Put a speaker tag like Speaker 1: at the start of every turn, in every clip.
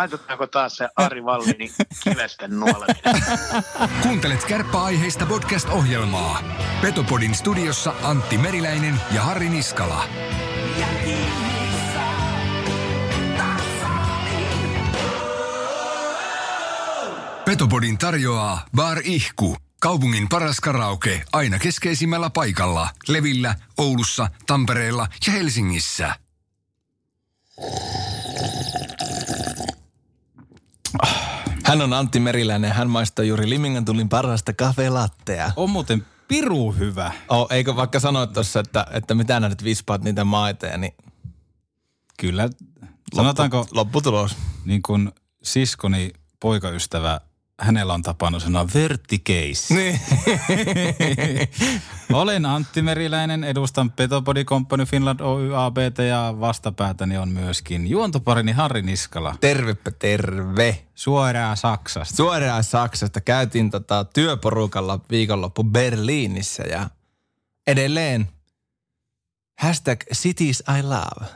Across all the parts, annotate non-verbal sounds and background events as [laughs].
Speaker 1: Laitetaanko taas se Ari Vallini kivesten nuoleminen? [laughs]
Speaker 2: Kuuntelet kärppäaiheista podcast-ohjelmaa. Petopodin studiossa Antti Meriläinen ja Harri Niskala. Petopodin tarjoaa Bar Ihku. Kaupungin paras karaoke aina keskeisimmällä paikalla. Levillä, Oulussa, Tampereella ja Helsingissä.
Speaker 3: Hän on Antti Meriläinen hän maistaa juuri Limingan tulin parasta kafelattea.
Speaker 4: On muuten piru hyvä.
Speaker 3: Oh, eikö vaikka sanoit tuossa, että, että mitä nää nyt vispaat niitä maiteja, niin
Speaker 4: Kyllä, sanotaanko
Speaker 3: loppu, lopputulos.
Speaker 4: niin kuin siskoni poikaystävä, hänellä on tapana sanoa vertikeis.
Speaker 3: Niin. [laughs]
Speaker 4: Olen Antti Meriläinen, edustan Petopodi Company Finland Oy ABT ja vastapäätäni on myöskin juontoparini Harri Niskala.
Speaker 3: Tervepä terve.
Speaker 4: Suoraan Saksasta.
Speaker 3: Suoraan Saksasta käytiin tota työporukalla viikonloppu Berliinissä ja edelleen hashtag cities I love.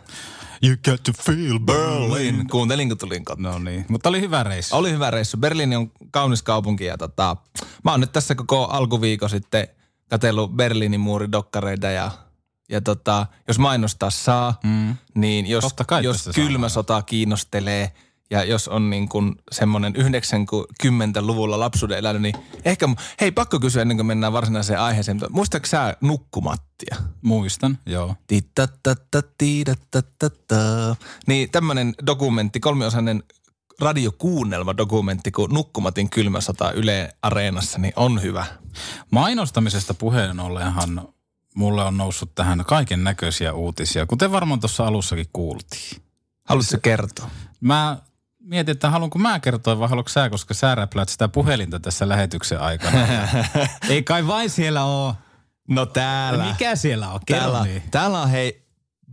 Speaker 4: You got to feel
Speaker 3: Berlin. Kuuntelin, kun tulin kotiin.
Speaker 4: No niin, mutta oli hyvä reissu.
Speaker 3: Oli hyvä reissu. Berliini on kaunis kaupunki ja tota, mä oon nyt tässä koko alkuviikon sitten katsellut Berliinin muuridokkareita ja, ja tota, jos mainostaa saa, mm. niin jos, jos kylmä sota kiinnostelee ja jos on niin kuin semmoinen 90-luvulla lapsuuden elänyt, niin ehkä, hei pakko kysyä ennen kuin mennään varsinaiseen aiheeseen, mutta muistatko sä Nukkumattia?
Speaker 4: Muistan, joo.
Speaker 3: Niin tämmöinen dokumentti, kolmiosainen radiokuunnelma dokumentti kuin Nukkumatin kylmä sota Yle Areenassa, niin on hyvä.
Speaker 4: Mainostamisesta puheen ollenhan mulle on noussut tähän kaiken näköisiä uutisia, kuten varmaan tuossa alussakin kuultiin.
Speaker 3: Haluatko kertoa?
Speaker 4: Mä mietin, että haluanko mä kertoa vai haluatko sä, koska sä räpläät sitä puhelinta tässä lähetyksen aikana. [laughs] Ei kai vain siellä ole.
Speaker 3: No täällä.
Speaker 4: Mikä siellä on? Kerro
Speaker 3: Täällä,
Speaker 4: niin.
Speaker 3: täällä on hei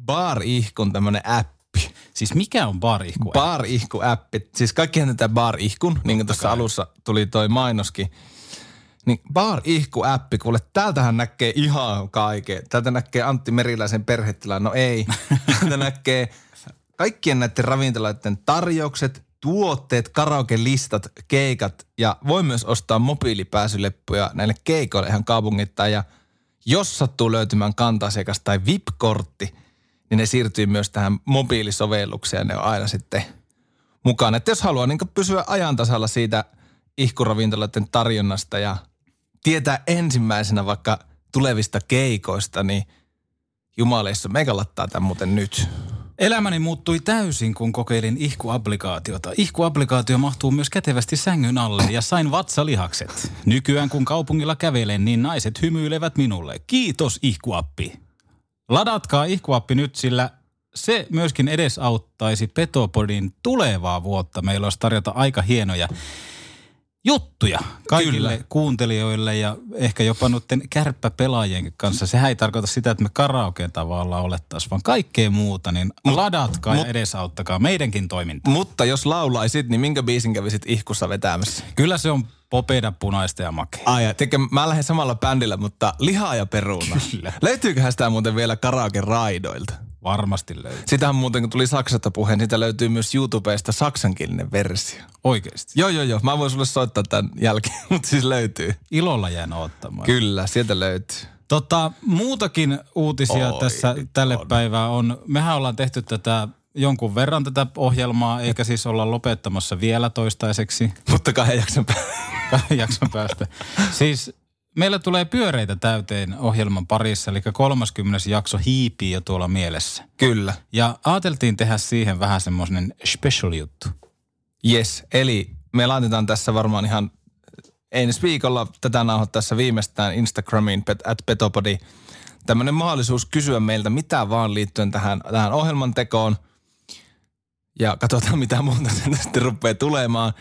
Speaker 3: Bar Ihkun tämmönen appi.
Speaker 4: Siis mikä on barihku?
Speaker 3: Bar Ihku appi. Siis kaikkihan tätä Bar Ihkun, niin kuin tuossa alussa tuli toi mainoskin. Niin Bar Ihku appi, kuule täältähän näkee ihan kaiken. Täältä näkee Antti Meriläisen perhetilän, no ei. [laughs] Täältä näkee kaikkien näiden ravintoloiden tarjoukset, tuotteet, karaoke-listat, keikat ja voi myös ostaa mobiilipääsyleppuja näille keikoille ihan kaupungittain. Ja jos sattuu löytymään kanta-asiakas tai VIP-kortti, niin ne siirtyy myös tähän mobiilisovellukseen ja ne on aina sitten mukana. Että jos haluaa niin pysyä ajan tasalla siitä ihkuravintoloiden tarjonnasta ja tietää ensimmäisenä vaikka tulevista keikoista, niin jumaleissa meikä lattaa tämän muuten nyt.
Speaker 4: Elämäni muuttui täysin, kun kokeilin ihkuapplikaatiota. Ihkuapplikaatio mahtuu myös kätevästi sängyn alle ja sain vatsalihakset. Nykyään kun kaupungilla kävelen, niin naiset hymyilevät minulle. Kiitos ihkuappi. Ladatkaa ihkuappi nyt, sillä se myöskin edesauttaisi Petopodin tulevaa vuotta. Meillä olisi tarjota aika hienoja juttuja kaikille
Speaker 3: Kyllä.
Speaker 4: Kuuntelijoille ja ehkä jopa noiden kärppäpelaajien kanssa. Sehän ei tarkoita sitä, että me karaoke tavallaan olettaisiin, vaan kaikkea muuta. Niin ladatkaa
Speaker 3: mut-
Speaker 4: ja edesauttakaa meidänkin toimintaa.
Speaker 3: Mutta jos laulaisit, niin minkä biisin kävisit ihkussa vetämässä?
Speaker 4: Kyllä se on popeda punaista ja makea.
Speaker 3: Ai, ja tekee, mä lähden samalla bändillä, mutta lihaa ja peruna.
Speaker 4: Kyllä.
Speaker 3: Löytyyköhän sitä muuten vielä karaoke raidoilta?
Speaker 4: Varmasti löytyy.
Speaker 3: Sitähän muuten, kun tuli Saksasta puheen, siitä löytyy myös YouTubesta saksankielinen versio.
Speaker 4: Oikeasti.
Speaker 3: Joo, joo, joo. Mä voin sulle soittaa tämän jälkeen, [laughs] mutta siis löytyy.
Speaker 4: Ilolla jään ottamaan.
Speaker 3: Kyllä, sieltä löytyy.
Speaker 4: Tota, muutakin uutisia
Speaker 3: Oi,
Speaker 4: tässä tälle
Speaker 3: on.
Speaker 4: päivää on. Mehän ollaan tehty tätä jonkun verran tätä ohjelmaa, eikä siis olla lopettamassa vielä toistaiseksi [laughs]
Speaker 3: Mutta kahden jakson päästä.
Speaker 4: kahden jakson päästä. Siis meillä tulee pyöreitä täyteen ohjelman parissa, eli 30. jakso hiipii jo tuolla mielessä.
Speaker 3: Kyllä.
Speaker 4: Ja ajateltiin tehdä siihen vähän semmoinen special juttu.
Speaker 3: Yes, eli me laitetaan tässä varmaan ihan ensi viikolla tätä nauhoittaessa viimeistään Instagramiin pet, at petopodi tämmöinen mahdollisuus kysyä meiltä mitä vaan liittyen tähän, tähän ohjelman tekoon. Ja katsotaan, mitä muuta sieltä sitten rupeaa tulemaan.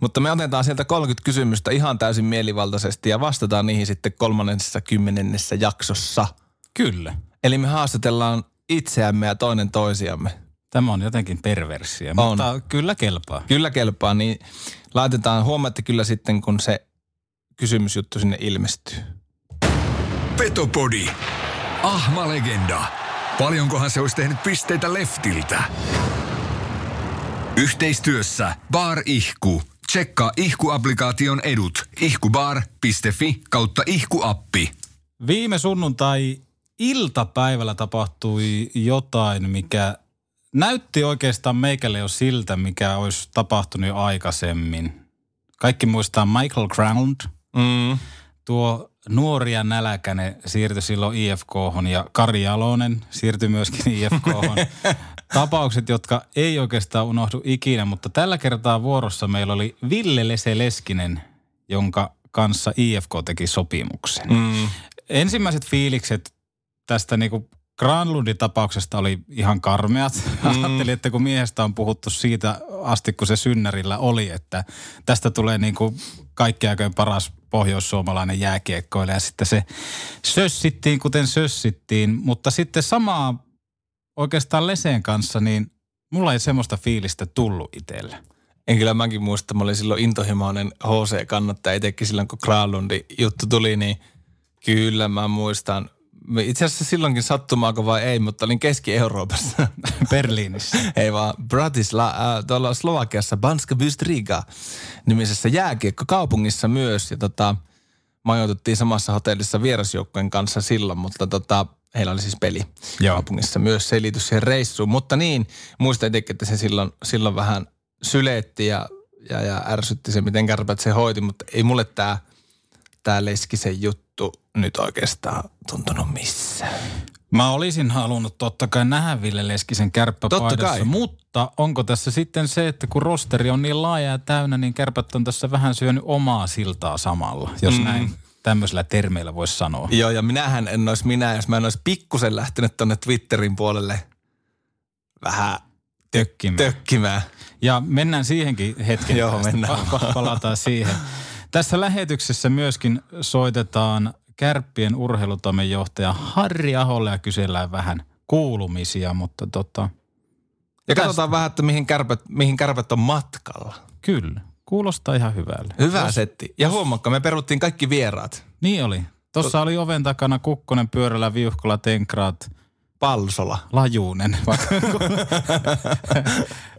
Speaker 3: Mutta me otetaan sieltä 30 kysymystä ihan täysin mielivaltaisesti ja vastataan niihin sitten kolmannessa kymmenennessä jaksossa.
Speaker 4: Kyllä.
Speaker 3: Eli me haastatellaan itseämme ja toinen toisiamme.
Speaker 4: Tämä on jotenkin perversiä,
Speaker 3: On.
Speaker 4: mutta kyllä kelpaa.
Speaker 3: Kyllä kelpaa, niin laitetaan, huomaatte kyllä sitten, kun se kysymysjuttu sinne ilmestyy.
Speaker 2: Petopodi. Ahma legenda. Paljonkohan se olisi tehnyt pisteitä leftiltä? Yhteistyössä Bar Ihku. Tsekkaa Ihku-applikaation edut. ihkubar.fi kautta ihkuappi.
Speaker 4: Viime sunnuntai iltapäivällä tapahtui jotain, mikä näytti oikeastaan meikälle jo siltä, mikä olisi tapahtunut jo aikaisemmin. Kaikki muistaa Michael Ground.
Speaker 3: Mm.
Speaker 4: Tuo nuori ja nälkäinen siirtyi silloin ifk ja Kari Jalonen siirtyi myöskin ifk [laughs] Tapaukset, jotka ei oikeastaan unohdu ikinä, mutta tällä kertaa vuorossa meillä oli Ville Lese Leskinen, jonka kanssa IFK teki sopimuksen.
Speaker 3: Mm.
Speaker 4: Ensimmäiset fiilikset tästä niinku Granlundin tapauksesta oli ihan karmeat. Mm. [laughs] Ajattelin, että kun miehestä on puhuttu siitä asti, kun se synnärillä oli, että tästä tulee niinku kaikki aikojen paras pohjoissuomalainen jääkiekkoilija. Ja sitten se sössittiin, kuten sössittiin. Mutta sitten samaa oikeastaan Leseen kanssa, niin mulla ei semmoista fiilistä tullut itselle.
Speaker 3: En kyllä mäkin muista, mä olin silloin intohimoinen HC-kannattaja itsekin silloin, kun Kralundin juttu tuli, niin kyllä mä muistan. Itse asiassa silloinkin sattumaako vai ei, mutta olin Keski-Euroopassa. [laughs]
Speaker 4: Berliinissä.
Speaker 3: ei vaan Bratisla, äh, tuolla Slovakiassa Banska Bystriga nimisessä jääkiekko-kaupungissa myös. Ja tota, majoituttiin samassa hotellissa vierasjoukkojen kanssa silloin, mutta tota, heillä oli siis peli
Speaker 4: Joo.
Speaker 3: kaupungissa myös selitys siihen reissuun. Mutta niin, muistan itsekin, että se silloin, silloin vähän syleetti ja, ja, ja ärsytti se, miten kärpät se hoiti, mutta ei mulle tämä tää Leskisen juttu nyt oikeastaan tuntunut missään.
Speaker 4: Mä olisin halunnut totta kai nähdä Ville Leskisen kärppäpaidassa, mutta onko tässä sitten se, että kun rosteri on niin laaja ja täynnä, niin kärpät on tässä vähän syönyt omaa siltaa samalla, jos mm. näin tämmöisellä termeillä voisi sanoa.
Speaker 3: Joo, ja minähän en olisi minä, jos mä en olisi pikkusen lähtenyt tonne Twitterin puolelle vähän
Speaker 4: Tökkimään.
Speaker 3: tökkimään.
Speaker 4: Ja mennään siihenkin hetken
Speaker 3: Joo,
Speaker 4: päästä.
Speaker 3: mennään.
Speaker 4: Pa- pa- palataan siihen. Tässä lähetyksessä myöskin soitetaan kärppien urheilutoimenjohtaja Harri Aholle ja kysellään vähän kuulumisia, mutta tota,
Speaker 3: Ja katsotaan vähän, että mihin kärpät, mihin kärpät on matkalla.
Speaker 4: kyllä, kuulostaa ihan hyvälle.
Speaker 3: Hyvä setti. Ja huomakka, me peruttiin kaikki vieraat.
Speaker 4: Niin oli. Tuossa oli oven takana Kukkonen, Pyörällä, Viuhkola, Tenkraat,
Speaker 3: Palsola.
Speaker 4: Lajuunen. [laughs]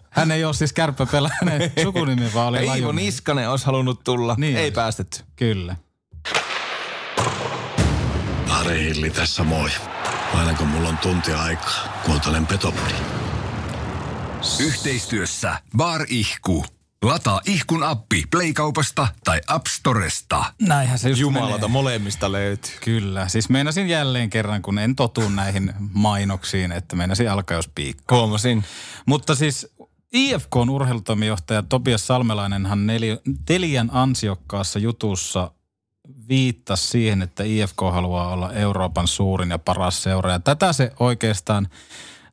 Speaker 4: Hän ei ole siis kärppäpelä, hänen sukunimi vaan oli
Speaker 3: Iivo
Speaker 4: Lajunen.
Speaker 3: Niskanen olisi halunnut tulla.
Speaker 4: Niin
Speaker 3: Ei
Speaker 4: olisi.
Speaker 3: päästetty.
Speaker 4: Kyllä.
Speaker 5: Ari Hilli tässä moi. Aina kun mulla on tunti aikaa, kuuntelen Petopodi.
Speaker 2: Yhteistyössä Bar Ihku. Lataa Ihkun appi Playkaupasta tai App Storesta.
Speaker 4: Näinhän se just
Speaker 3: Jumalata,
Speaker 4: menee.
Speaker 3: molemmista löytyy.
Speaker 4: Kyllä. Siis meinasin jälleen kerran, kun en totu näihin mainoksiin, että meinasin alkaa jos piikka.
Speaker 3: Huomasin.
Speaker 4: Mutta siis IFKn urheilutoimijohtaja Topias Salmelainenhan neli, Telian ansiokkaassa jutussa viittasi siihen, että IFK haluaa olla Euroopan suurin ja paras seura. Ja tätä se oikeastaan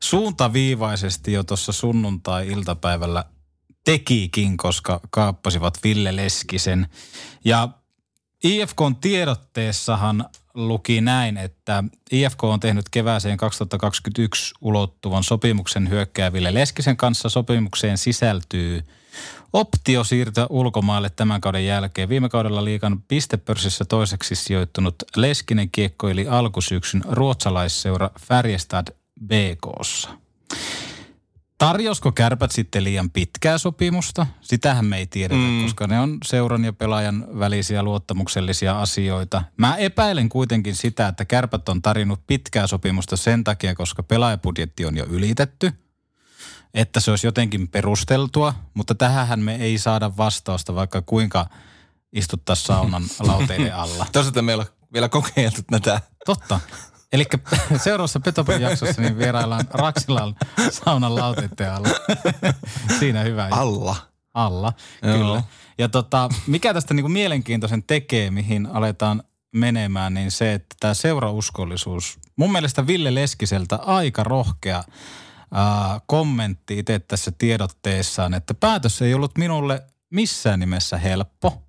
Speaker 4: suuntaviivaisesti jo tuossa sunnuntai-iltapäivällä tekikin, koska kaappasivat Ville Leskisen. Ja IFKn tiedotteessahan luki näin, että IFK on tehnyt kevääseen 2021 ulottuvan sopimuksen hyökkääville Leskisen kanssa. Sopimukseen sisältyy optio siirtyä ulkomaille tämän kauden jälkeen. Viime kaudella liikan pistepörssissä toiseksi sijoittunut Leskinen kiekkoili alkusyksyn ruotsalaisseura Färjestad BKssa. Tarjosko kärpät sitten liian pitkää sopimusta? Sitähän me ei tiedetä, mm. koska ne on seuran ja pelaajan välisiä luottamuksellisia asioita. Mä epäilen kuitenkin sitä, että kärpät on tarjonnut pitkää sopimusta sen takia, koska pelaajapudjetti on jo ylitetty. Että se olisi jotenkin perusteltua, mutta tähän me ei saada vastausta, vaikka kuinka istuttaa saunan [laughs] lauteiden alla.
Speaker 3: Toisaalta meillä on vielä kokeiltu tätä.
Speaker 4: Totta. Eli [laughs] seuraavassa Petopin jaksossa niin vieraillaan Raksilan saunan lauteiden alla. [laughs] Siinä hyvä.
Speaker 3: Alla.
Speaker 4: Alla,
Speaker 3: Joo.
Speaker 4: kyllä. Ja tota, mikä tästä niinku mielenkiintoisen tekee, mihin aletaan menemään, niin se, että tämä seurauskollisuus, mun mielestä Ville Leskiseltä aika rohkea äh, kommentti itse tässä tiedotteessaan, että päätös ei ollut minulle missään nimessä helppo,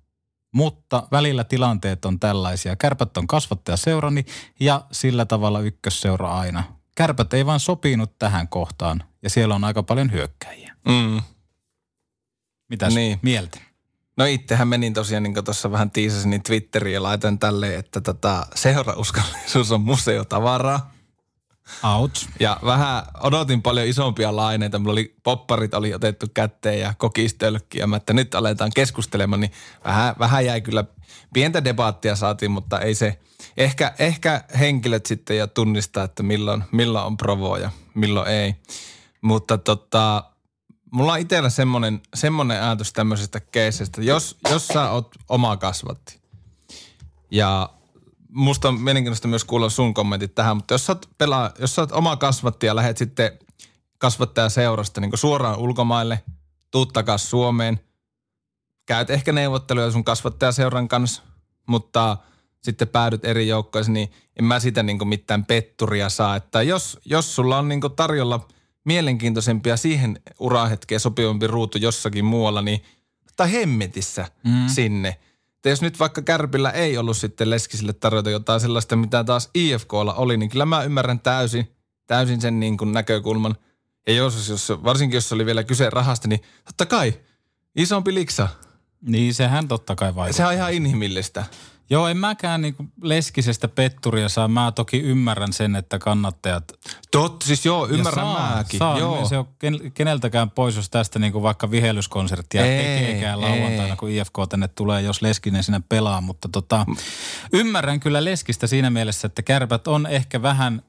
Speaker 4: mutta välillä tilanteet on tällaisia. Kärpät on kasvattajaseurani ja sillä tavalla ykkösseura aina. Kärpät ei vaan sopinut tähän kohtaan ja siellä on aika paljon hyökkäjiä.
Speaker 3: Mm.
Speaker 4: Mitäs niin. Mieltä?
Speaker 3: No itsehän menin tosiaan, niin kuin tuossa vähän tiisasin, niin Twitteriin ja laitan tälleen, että tota, seurauskallisuus on museotavaraa.
Speaker 4: Ouch.
Speaker 3: Ja vähän odotin paljon isompia laineita. Mulla oli popparit oli otettu kätteen ja kokistölkkiä. Mä, että nyt aletaan keskustelemaan, niin vähän, vähän jäi kyllä pientä debaattia saatiin, mutta ei se, ehkä, ehkä henkilöt sitten jo tunnistaa, että milloin, milloin on provo ja milloin ei. Mutta tota, mulla on itsellä semmoinen, semmoinen ajatus tämmöisestä keisistä, jos, jos sä oot oma kasvatti ja musta on mielenkiintoista myös kuulla sun kommentit tähän, mutta jos sä oot, pelaa, jos sä oot oma kasvatti ja lähdet sitten kasvattaja seurasta niin suoraan ulkomaille, tuut takas Suomeen, käyt ehkä neuvotteluja sun kasvattajaseuran kanssa, mutta sitten päädyt eri joukkoihin, niin en mä sitä niin mitään petturia saa. Että jos, jos sulla on niin tarjolla mielenkiintoisempia siihen urahetkeen sopivampi ruutu jossakin muualla, niin tai hemmetissä mm. sinne. Että jos nyt vaikka Kärpillä ei ollut sitten Leskisille tarjota jotain sellaista, mitä taas IFKlla oli, niin kyllä mä ymmärrän täysin, täysin sen niin kuin näkökulman. Ja jos, jos, varsinkin jos oli vielä kyse rahasta, niin totta kai isompi liksa.
Speaker 4: Niin, sehän totta kai vaikuttaa.
Speaker 3: Se on ihan inhimillistä.
Speaker 4: Joo, en mäkään niinku leskisestä petturia saa. Mä toki ymmärrän sen, että kannattajat...
Speaker 3: Totta, siis joo, ymmärrän
Speaker 4: ja saa,
Speaker 3: mäkin.
Speaker 4: Saa,
Speaker 3: joo.
Speaker 4: Se on ken- keneltäkään pois, jos tästä niinku vaikka vihellyskonserttia
Speaker 3: Ei,
Speaker 4: tekeekään lauantaina,
Speaker 3: ei.
Speaker 4: kun IFK tänne tulee, jos Leskinen sinne pelaa. Mutta tota, ymmärrän kyllä Leskistä siinä mielessä, että kärpät on ehkä vähän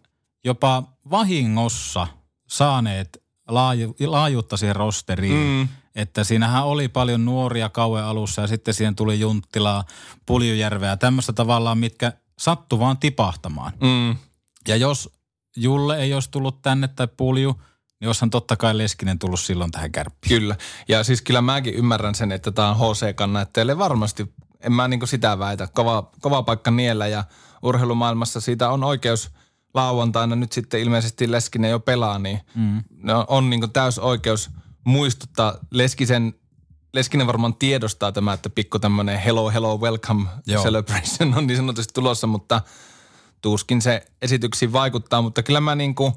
Speaker 4: jopa vahingossa saaneet laaju, laajuutta siihen rosteriin. Mm. Että siinähän oli paljon nuoria kauan alussa ja sitten siihen tuli Junttilaa, Puljujärveä, tämmöistä tavallaan, mitkä sattu vaan tipahtamaan.
Speaker 3: Mm.
Speaker 4: Ja jos Julle ei olisi tullut tänne tai Pulju, niin olisihan totta kai Leskinen tullut silloin tähän kärppiin.
Speaker 3: Kyllä. Ja siis kyllä mäkin ymmärrän sen, että tämä on HC-kannattajille varmasti, en mä niin sitä väitä, kova, kova paikka niellä ja urheilumaailmassa siitä on oikeus lauantaina nyt sitten ilmeisesti Leskinen jo pelaa, niin mm. on, on niin täys oikeus muistuttaa Leskisen Leskinen varmaan tiedostaa tämä, että pikku tämmöinen hello, hello, welcome
Speaker 4: Joo.
Speaker 3: celebration on niin sanotusti tulossa, mutta tuskin se esityksiin vaikuttaa, mutta kyllä mä niin kuin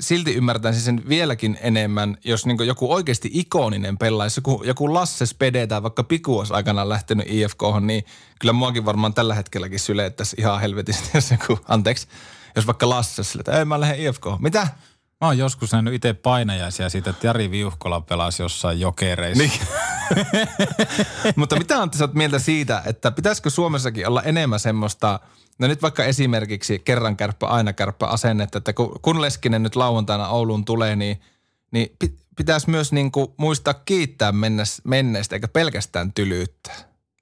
Speaker 3: silti ymmärtäisin sen vieläkin enemmän, jos niin joku oikeasti ikoninen pelaisi, joku, joku Lasse Spede tai vaikka Piku olisi aikanaan lähtenyt IFK, niin kyllä muakin varmaan tällä hetkelläkin syleettäisi ihan helvetisti, jos joku, anteeksi, jos vaikka Lasse sille, että ei mä lähden IFK. Mitä?
Speaker 4: Mä oon joskus nähnyt itse painajaisia siitä, että Jari Viuhkola pelasi jossain jokereissa.
Speaker 3: Niin. [laughs] [laughs] Mutta mitä Antti sä oot mieltä siitä, että pitäisikö Suomessakin olla enemmän semmoista, no nyt vaikka esimerkiksi kerran kärppä, aina kärppä asennetta, että kun, kun Leskinen nyt lauantaina Ouluun tulee, niin, niin pi- pitäisi myös niin kuin muistaa kiittää mennäs, menneestä, eikä pelkästään tylyyttää.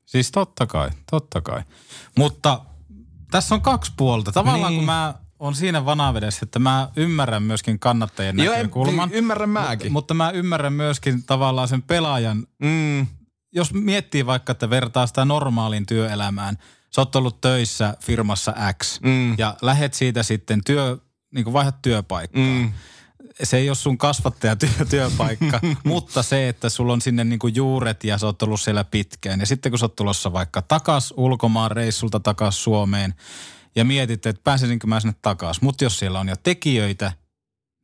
Speaker 4: Siis totta kai, totta kai. Mutta tässä on kaksi puolta. Tavallaan
Speaker 3: Niin.
Speaker 4: kun mä on siinä vanavedessä, että mä ymmärrän myöskin kannattajien
Speaker 3: Joo,
Speaker 4: näkökulman.
Speaker 3: niin, ymmärrän mäkin.
Speaker 4: Mutta, mutta mä ymmärrän myöskin tavallaan sen pelaajan,
Speaker 3: Mm,
Speaker 4: jos miettii vaikka, että vertaa sitä normaaliin työelämään. Sä oot ollut töissä firmassa X
Speaker 3: Mm.
Speaker 4: ja lähet siitä sitten työ, niin kuin vaihdat työpaikkaa.
Speaker 3: mm,
Speaker 4: se ei ole sun kasvattajatyöpaikka, [laughs] mutta se, että sulla on sinne niinku juuret ja sä oot ollut siellä pitkään. Ja sitten kun sä oot tulossa vaikka takas ulkomaan reissulta takas Suomeen ja mietit, että pääsisinkö mä sinne takas. Mutta jos siellä on jo tekijöitä,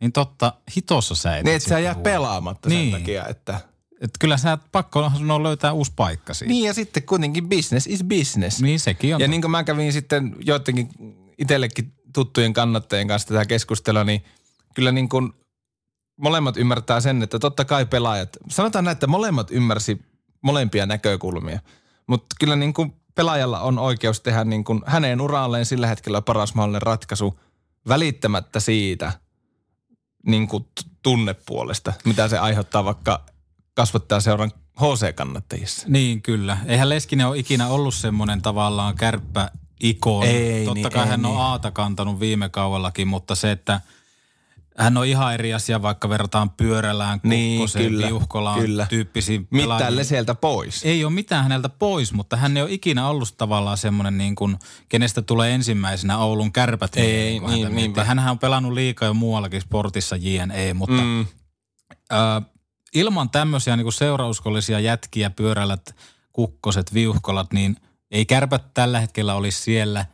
Speaker 4: niin totta, hitossa sä et
Speaker 3: niin, että sä jää
Speaker 4: huomaa.
Speaker 3: pelaamatta
Speaker 4: Niin.
Speaker 3: sen takia, että...
Speaker 4: Et kyllä sä pakko on löytää uusi paikka siitä.
Speaker 3: Niin ja sitten kuitenkin business is business.
Speaker 4: Niin sekin on.
Speaker 3: Ja niin kuin mä kävin sitten joidenkin itsellekin tuttujen kannattajien kanssa tätä keskustelua, niin kyllä niin kuin molemmat ymmärtää sen, että totta kai pelaajat, sanotaan näin, että molemmat ymmärsi molempia näkökulmia, mutta kyllä niin kuin pelaajalla on oikeus tehdä niin kuin hänen uralleen sillä hetkellä paras mahdollinen ratkaisu välittämättä siitä niin kuin tunnepuolesta, mitä se aiheuttaa vaikka kasvattajaseuran HC-kannattajissa.
Speaker 4: Niin kyllä. Eihän Leskinen ole ikinä ollut semmoinen tavallaan kärppä ikoni.
Speaker 3: Ei
Speaker 4: Totta
Speaker 3: niin,
Speaker 4: kai
Speaker 3: ei
Speaker 4: hän on
Speaker 3: niin.
Speaker 4: aata kantanut viime kaudellakin, mutta se, että hän on ihan eri asia, vaikka verrataan pyörällään,
Speaker 3: Niin,
Speaker 4: kukkoseen,
Speaker 3: kyllä,
Speaker 4: viuhkolaan,
Speaker 3: kyllä.
Speaker 4: tyyppisiin
Speaker 3: Mitään leseltä pois.
Speaker 4: Ei ole mitään häneltä pois, mutta hän ei ole ikinä ollut tavallaan semmoinen niin kuin, kenestä tulee ensimmäisenä Oulun kärpät.
Speaker 3: Ei, niin, niinpä.
Speaker 4: miettii. Hänhän on pelannut liikaa jo muuallakin sportissa JNE, mutta mm. äh, ilman tämmöisiä niin kuin seurauskollisia jätkiä, pyörällät, kukkoset, viuhkolat, niin ei kärpät tällä hetkellä olisi siellä,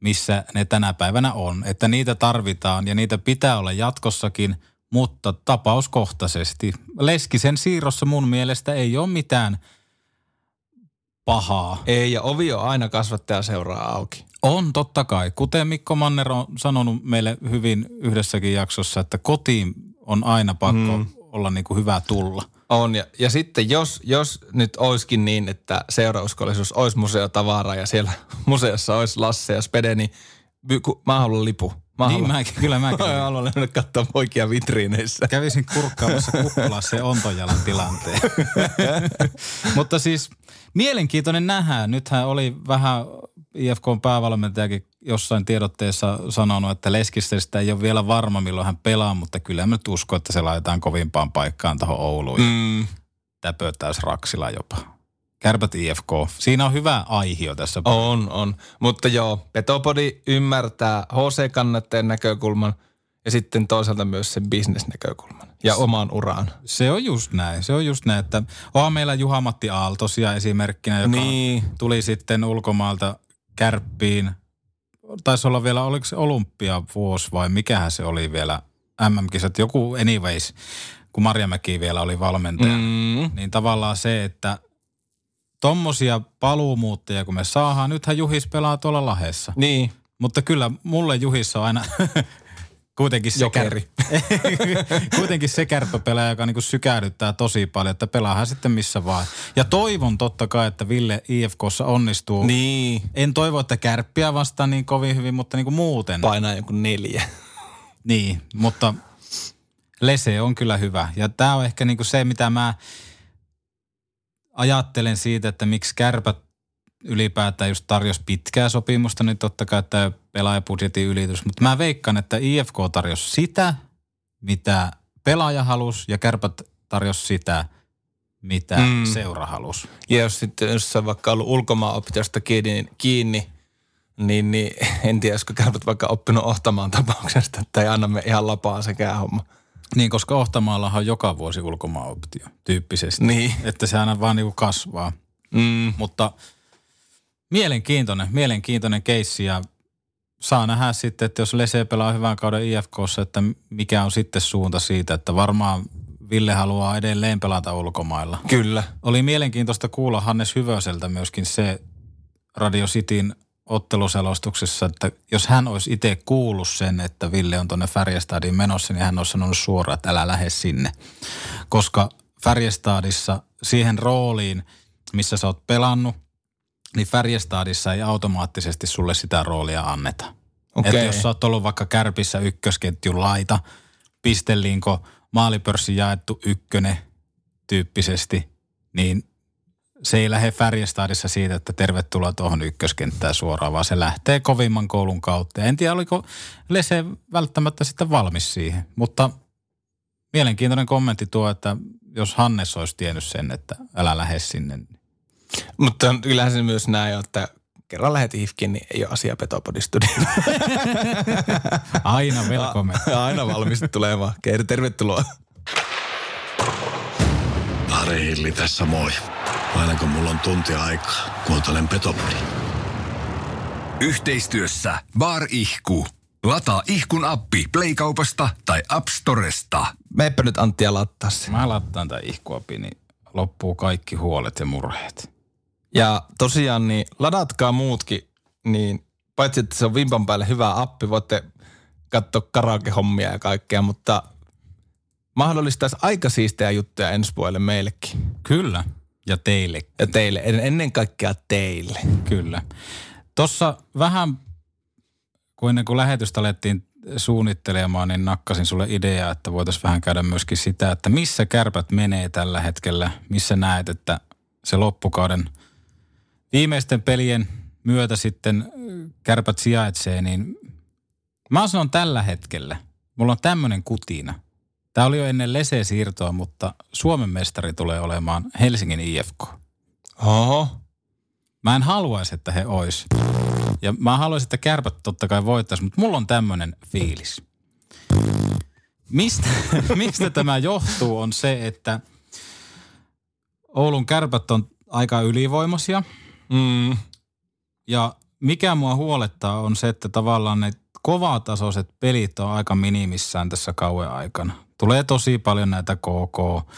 Speaker 4: missä ne tänä päivänä on. Että niitä tarvitaan ja niitä pitää olla jatkossakin, mutta tapauskohtaisesti. Leskisen siirrossa mun mielestä ei ole mitään pahaa.
Speaker 3: Ei, ja ovi on aina kasvattaja seuraa auki.
Speaker 4: On totta kai. Kuten Mikko Manner on sanonut meille hyvin yhdessäkin jaksossa, että kotiin on aina pakko mm. olla niin kuin hyvä tulla.
Speaker 3: On, ja, ja sitten jos, jos nyt olisikin niin, että seurauskollisuus olisi museotavara ja siellä [laughs] museossa olisi Lasse ja Spede, niin my- ku- mä haluan lipu. Mä
Speaker 4: Niin
Speaker 3: haluan,
Speaker 4: mäkin, kyllä mäkin. [laughs]
Speaker 3: mä haluan mennä katsoa poikia vitriineissä.
Speaker 4: Kävisin kurkkaamassa Kukkulassa ja Ontojalan tilanteen. [laughs] Mutta siis mielenkiintoinen nähdä. Nythän oli vähän IFKn päävalmentajakin jossain tiedotteessa sanonut, että Leskisestä ei ole vielä varma, milloin hän pelaa, mutta kyllä mä nyt uskon, että se laitetaan kovimpaan paikkaan tuohon Ouluun. Mm. Täpötäys Raksila jopa. Kärpät IFK. Siinä on hyvä aihio tässä.
Speaker 3: On, on. Mutta joo, Petopodi ymmärtää HC-kannattajan näkökulman ja sitten toisaalta myös sen bisnesnäkökulman ja oman uraan.
Speaker 4: Se on just näin. Se on just näin, että onhan meillä Juha-Matti Aaltosia esimerkkinä, joka
Speaker 3: Niin.
Speaker 4: tuli sitten ulkomaalta kärppiin. Taisi olla vielä, oliko se olympiavuosi vai mikähän se oli vielä MM-kisat, joku anyways, kun Marjamäki vielä oli valmentaja.
Speaker 3: Mm.
Speaker 4: Niin tavallaan se, että tommosia paluumuuttajia kun me saadaan, nythän Juhis pelaa tuolla Lahessa.
Speaker 3: Niin,
Speaker 4: Mutta kyllä mulle Juhissa on aina [laughs] kuitenkin se, kär... [laughs] kuitenkin se kärppäpelaaja, joka niinku sykähdyttää tosi paljon, että pelaahan sitten missä vaan. Ja toivon totta kai, että Ville IFKssa onnistuu.
Speaker 3: niin.
Speaker 4: En toivo, että kärppiä vastaan niin kovin hyvin, mutta niinku muuten.
Speaker 3: Painaa joku neljä.
Speaker 4: Niin, mutta Lese on kyllä hyvä. Ja tämä on ehkä niinku se, mitä mä ajattelen siitä, että miksi kärpät ylipäätään just tarjosi pitkää sopimusta, niin totta kai tämä pelaajabudjetin ylitys. Mutta mä veikkaan, että IFK tarjosi sitä, mitä pelaaja halusi, ja kärpät tarjosi sitä, mitä
Speaker 3: Mm.
Speaker 4: seura halusi.
Speaker 3: Ja jos sitten jos on vaikka ollut ulkomaanoptiosta kiinni, kiinni niin, niin [laughs] en tiedä, olisiko kärpät vaikka oppinut ohtamaan tapauksesta, että ei anna me ihan lapaa sekään homma.
Speaker 4: Niin, koska Ohtamaallahan on joka vuosi ulkomaanoptio tyyppisesti.
Speaker 3: Niin.
Speaker 4: Että se aina vaan niinku kasvaa.
Speaker 3: Mm.
Speaker 4: Mutta mielenkiintoinen, mielenkiintoinen keissi ja saa nähdä sitten, että jos Lese pelaa hyvän kauden IFKssa, että mikä on sitten suunta siitä, että varmaan Ville haluaa edelleen pelata ulkomailla.
Speaker 3: Kyllä.
Speaker 4: Oli mielenkiintoista kuulla Hannes Hyvöseltä myöskin se Radio Cityn otteluselostuksessa, että jos hän olisi itse kuullut sen, että Ville on tuonne Färjestadiin menossa, niin hän olisi sanonut suoraan, että älä lähde sinne. Koska Färjestadissa siihen rooliin, missä sä oot pelannut, niin Färjestadissa ei automaattisesti sulle sitä roolia anneta.
Speaker 3: Okei.
Speaker 4: Että jos sä oot ollut vaikka kärpissä ykkösketjun laita, pistelinko, maalipörssi jaettu ykkönen tyyppisesti, niin se ei lähde Färjestadissa siitä, että tervetuloa tuohon ykköskenttään suoraan, vaan se lähtee kovimman koulun kautta. Ja en tiedä, oliko Lese välttämättä sitten valmis siihen, mutta mielenkiintoinen kommentti tuo, että jos Hannes olisi tiennyt sen, että älä lähde sinne. niin
Speaker 3: Mutta kyllähän se myös näin, on, että kerran lähet IFKin, niin ei ole asia Petopodistudioon. [laughs]
Speaker 4: Aina velkomme. [laughs]
Speaker 3: Aina valmis tulemaan. Keiri, tervetuloa.
Speaker 5: Ari Hilli tässä moi. Aina kun mulla on tunti aikaa, kuuntelen Petopodi.
Speaker 2: Yhteistyössä Bar Ihku. Lataa ihkun appi Playkaupasta tai App Storesta.
Speaker 3: Meipä nyt Antti ja lattaa.
Speaker 4: Mä lattaan tämän ihkuapi, niin loppuu kaikki huolet ja murheet.
Speaker 3: Ja tosiaan niin ladatkaa muutkin, niin paitsi että se on vimpan päälle hyvä appi, voitte katsoa karaoke-hommia ja kaikkea, mutta mahdollistaisi aika siistejä juttuja ensi vuodelle meillekin.
Speaker 4: Kyllä. Ja teille.
Speaker 3: Ja teille, en- ennen kaikkea teille.
Speaker 4: Kyllä. Tuossa vähän, kun ennen kuin lähetystä alettiin suunnittelemaan, niin nakkasin sulle ideaa, että voitaisiin vähän käydä myöskin sitä, että missä kärpät menee tällä hetkellä, missä näet, että se loppukauden viimeisten pelien myötä sitten kärpät sijaitsee, niin mä sanon tällä hetkellä. mulla on tämmöinen kutina. Tämä oli jo ennen Lese-siirtoa, mutta Suomen mestari tulee olemaan Helsingin IFK.
Speaker 3: Oho.
Speaker 4: Mä en haluaisi, että he ois. Ja mä haluaisin, että kärpät totta kai voittaisi, mutta mulla on tämmöinen fiilis. Mistä, [laughs] mistä tämä johtuu on se, että Oulun kärpät on aika ylivoimaisia.
Speaker 3: Mm.
Speaker 4: Ja mikä mua huolettaa on se, että tavallaan ne kovatasoiset pelit on aika minimissään tässä kauan aikana. Tulee tosi paljon näitä KK,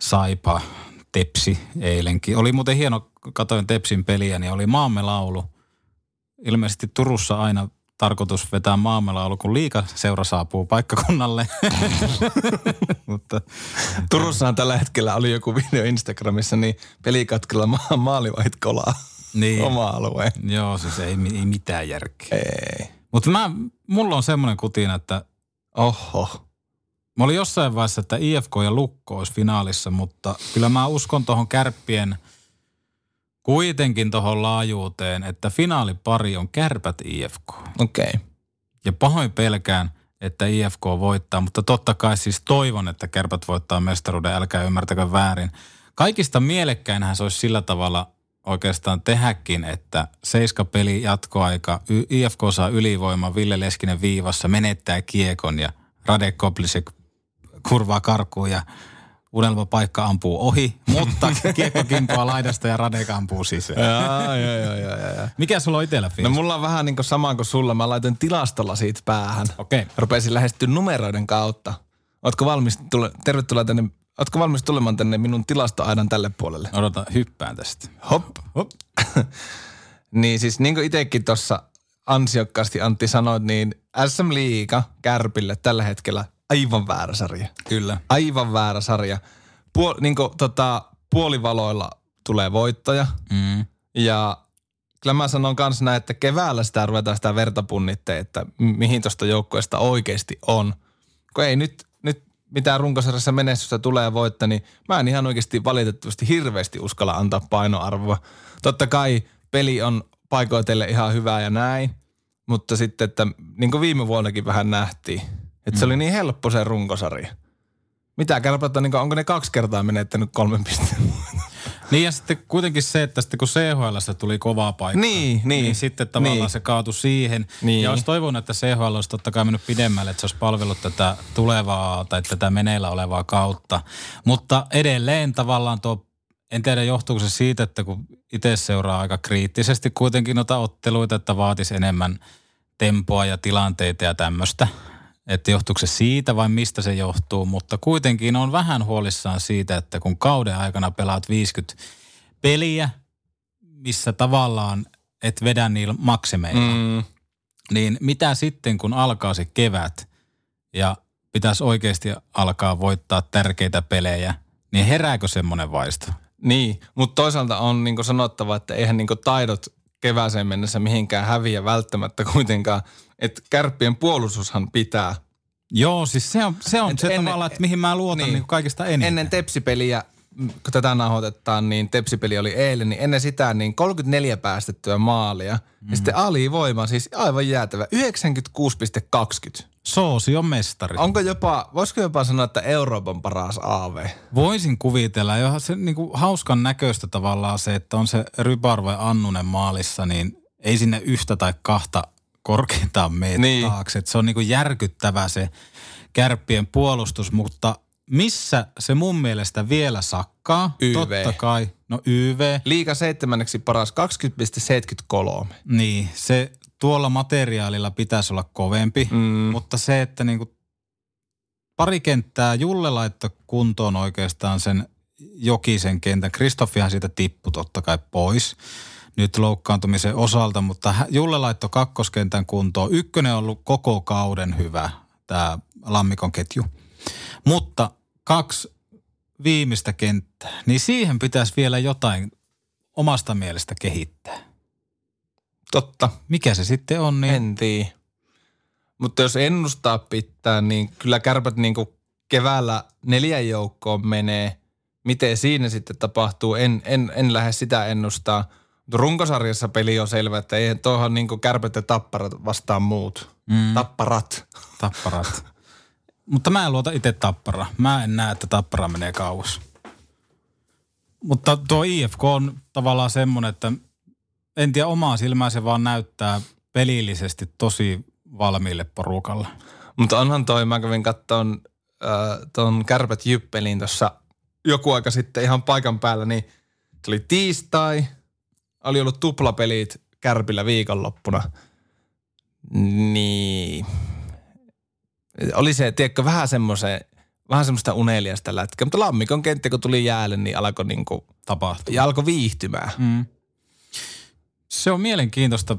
Speaker 4: Saipa, Tepsi eilenkin. Oli muuten hieno, katoin Tepsin peliä, niin oli Maamme laulu. Ilmeisesti Turussa aina tarkoitus vetää Maamme laulu, kun liika seura saapuu paikkakunnalle. [laughs] Mutta
Speaker 3: Turussahan tällä hetkellä oli joku video Instagramissa, niin pelikatkella ma- maalivahit kolaa
Speaker 4: niin. [laughs]
Speaker 3: oma alueen.
Speaker 4: Joo, siis ei, ei mitään järkeä.
Speaker 3: Ei.
Speaker 4: Mutta mä, mulla on semmoinen kutina, että
Speaker 3: Oho.
Speaker 4: Mä olin jossain vaiheessa, että IFK ja Lukko olisi finaalissa, mutta kyllä mä uskon tuohon kärppien kuitenkin tuohon laajuuteen, että finaalipari on kärpät IFK.
Speaker 3: Okei. Okay.
Speaker 4: Ja pahoin pelkään, että IFK voittaa, mutta totta kai siis toivon, että kärpät voittaa mestaruuden, älkää ymmärtäkö väärin. Kaikista mielekkäinhän se olisi sillä tavalla oikeastaan tehäkin, että seiska peli jatkoaika, IFK saa ylivoima, Ville Leskinen viivassa, menettää kiekon ja Radek Koplisek kurvaa karkuun ja unelmapaikka ampuu ohi, mutta [laughs] kiekko kimpoaa laidasta ja Radek ampuu sisään.
Speaker 3: Jaa, joo, joo, joo, joo, joo.
Speaker 4: Mikä sulla on itsellä
Speaker 3: No
Speaker 4: fiilis?
Speaker 3: mulla on vähän niin kuin sama kuin sulla. Mä laitoin tilastolla siitä päähän.
Speaker 4: Okei.
Speaker 3: Rupesin lähestyä numeroiden kautta. Ootko valmis, tule, tervetuloa tänne, ootko valmis tulemaan tänne minun tilastoaidan tälle puolelle?
Speaker 4: Odota, hyppään tästä.
Speaker 3: Hop. Hop. [laughs] niin siis niin kuin itsekin tuossa ansiokkaasti Antti sanoit, niin SM Liiga Kärpille tällä hetkellä aivan väärä sarja.
Speaker 4: Kyllä.
Speaker 3: Aivan väärä sarja. Puol, niin kuin, tota, puolivaloilla tulee voittaja
Speaker 4: Mm.
Speaker 3: ja kyllä mä sanon kanssa näin, että keväällä sitä ruvetaan sitä verta punnitteen, että mi- mihin tuosta joukkueesta oikeasti on. Kun ei nyt, nyt mitään runkosarjassa menestystä tulee voittaa, niin mä en ihan oikeasti valitettavasti hirveästi uskalla antaa painoarvoa. Totta kai peli on paikoitelle ihan hyvää ja näin, mutta sitten, että niin kuin viime vuonnakin vähän nähtiin, että se oli niin helppo se runkosarja. Mitä kärpät on, niin onko ne kaksi kertaa menettänyt kolmen pisteen? [laughs]
Speaker 4: Niin ja sitten kuitenkin se, että sitten kun CHL tuli kovaa paikkaa,
Speaker 3: Niin, niin.
Speaker 4: niin sitten tavallaan
Speaker 3: Niin.
Speaker 4: se kaatui siihen.
Speaker 3: Niin.
Speaker 4: Ja olisi toivonut, että CHL olisi totta kai mennyt pidemmälle, että se olisi palvellut tätä tulevaa tai tätä meneillä olevaa kautta. Mutta edelleen tavallaan tuo, en tiedä johtuuko se siitä, että kun itse seuraa aika kriittisesti kuitenkin noita otteluita, että vaatisi enemmän tempoa ja tilanteita ja tämmöistä. Että johtuuko se siitä vai mistä se johtuu, mutta kuitenkin on vähän huolissaan siitä, että kun kauden aikana pelaat 50 peliä, missä tavallaan et vedä niillä maksimeilla,
Speaker 3: Mm,
Speaker 4: niin mitä sitten kun alkaa se kevät ja pitäisi oikeasti alkaa voittaa tärkeitä pelejä, niin herääkö semmoinen vaisto?
Speaker 3: Niin, mutta toisaalta on niin sanottava, että eihän niin taidot kevääseen mennessä mihinkään häviä välttämättä kuitenkaan. Että kärppien puolustushan pitää.
Speaker 4: Joo, siis se on se, on
Speaker 3: Et
Speaker 4: se
Speaker 3: ennen-
Speaker 4: tavallaan, että mihin mä luotan niin.
Speaker 3: niin.
Speaker 4: Kaikista eniten.
Speaker 3: Ennen tepsipeliä, kun tätä nauhoitetaan, niin tepsipeli oli eilen, niin ennen sitä niin 34 päästettyä maalia. Mm. Ja sitten alivoima, siis aivan jäätävä, 96,20.
Speaker 4: Soosi on mestari.
Speaker 3: Onko jopa, voisiko jopa sanoa, että Euroopan paras AV?
Speaker 4: Voisin kuvitella, ja se niin kuin hauskan näköistä tavallaan se, että on se Rybar vai Annunen maalissa, niin ei sinne yhtä tai kahta korkeintaan mene
Speaker 3: Niin.
Speaker 4: taakse. Et se on niin kuin järkyttävä se kärppien puolustus, mutta missä se mun mielestä vielä sakkaa?
Speaker 3: YV.
Speaker 4: Totta kai, no YV.
Speaker 3: Liiga seitsemänneksi paras 20,73.
Speaker 4: Niin, se tuolla materiaalilla pitäisi olla kovempi, mm. mutta se, että niinku pari kenttää Julle laittoi kuntoon oikeastaan sen Jokisen kentän. Kristoffihan siitä tippui totta kai pois nyt loukkaantumisen osalta, mutta Julle laittoi kakkoskentän kuntoon. Ykkönen on ollut koko kauden hyvä, tämä Lammikon ketju. Mutta kaksi viimeistä kenttää, niin siihen pitäisi vielä jotain omasta mielestä kehittää.
Speaker 3: Totta.
Speaker 4: Mikä se sitten on, niin
Speaker 3: En tiedä. Mutta jos ennustaa pitää, niin kyllä kärpät niin keväällä neljän joukkoon menee. Miten siinä sitten tapahtuu, en, en, en lähde sitä ennustaa. Mutta runkosarjassa peli on selvä, että eihän tuohon niin kärpät ja tapparat vastaan muut. Mm. Tapparat.
Speaker 4: Tapparat. Mutta mä en luota itse tappara. Mä en näe, että tappara menee kauas. Mutta tuo IFK on tavallaan semmoinen, että en tiedä omaa silmää se vaan näyttää pelillisesti tosi valmiille porukalle.
Speaker 3: Mutta onhan toi, mä kävin kattoon äh, ton Kärpät Jyppeliin tuossa joku aika sitten ihan paikan päällä, niin se oli tiistai, oli ollut tuplapelit Kärpillä viikonloppuna. Niin, oli se, tiedätkö, vähän semmoisen, vähän semmoista uneliasta lätkää. Mutta Lammikon kenttä, kun tuli jäälle, niin alkoi niinku,
Speaker 4: Tapahtuu.
Speaker 3: ja alkoi viihtymään.
Speaker 4: Mm. Se on mielenkiintoista.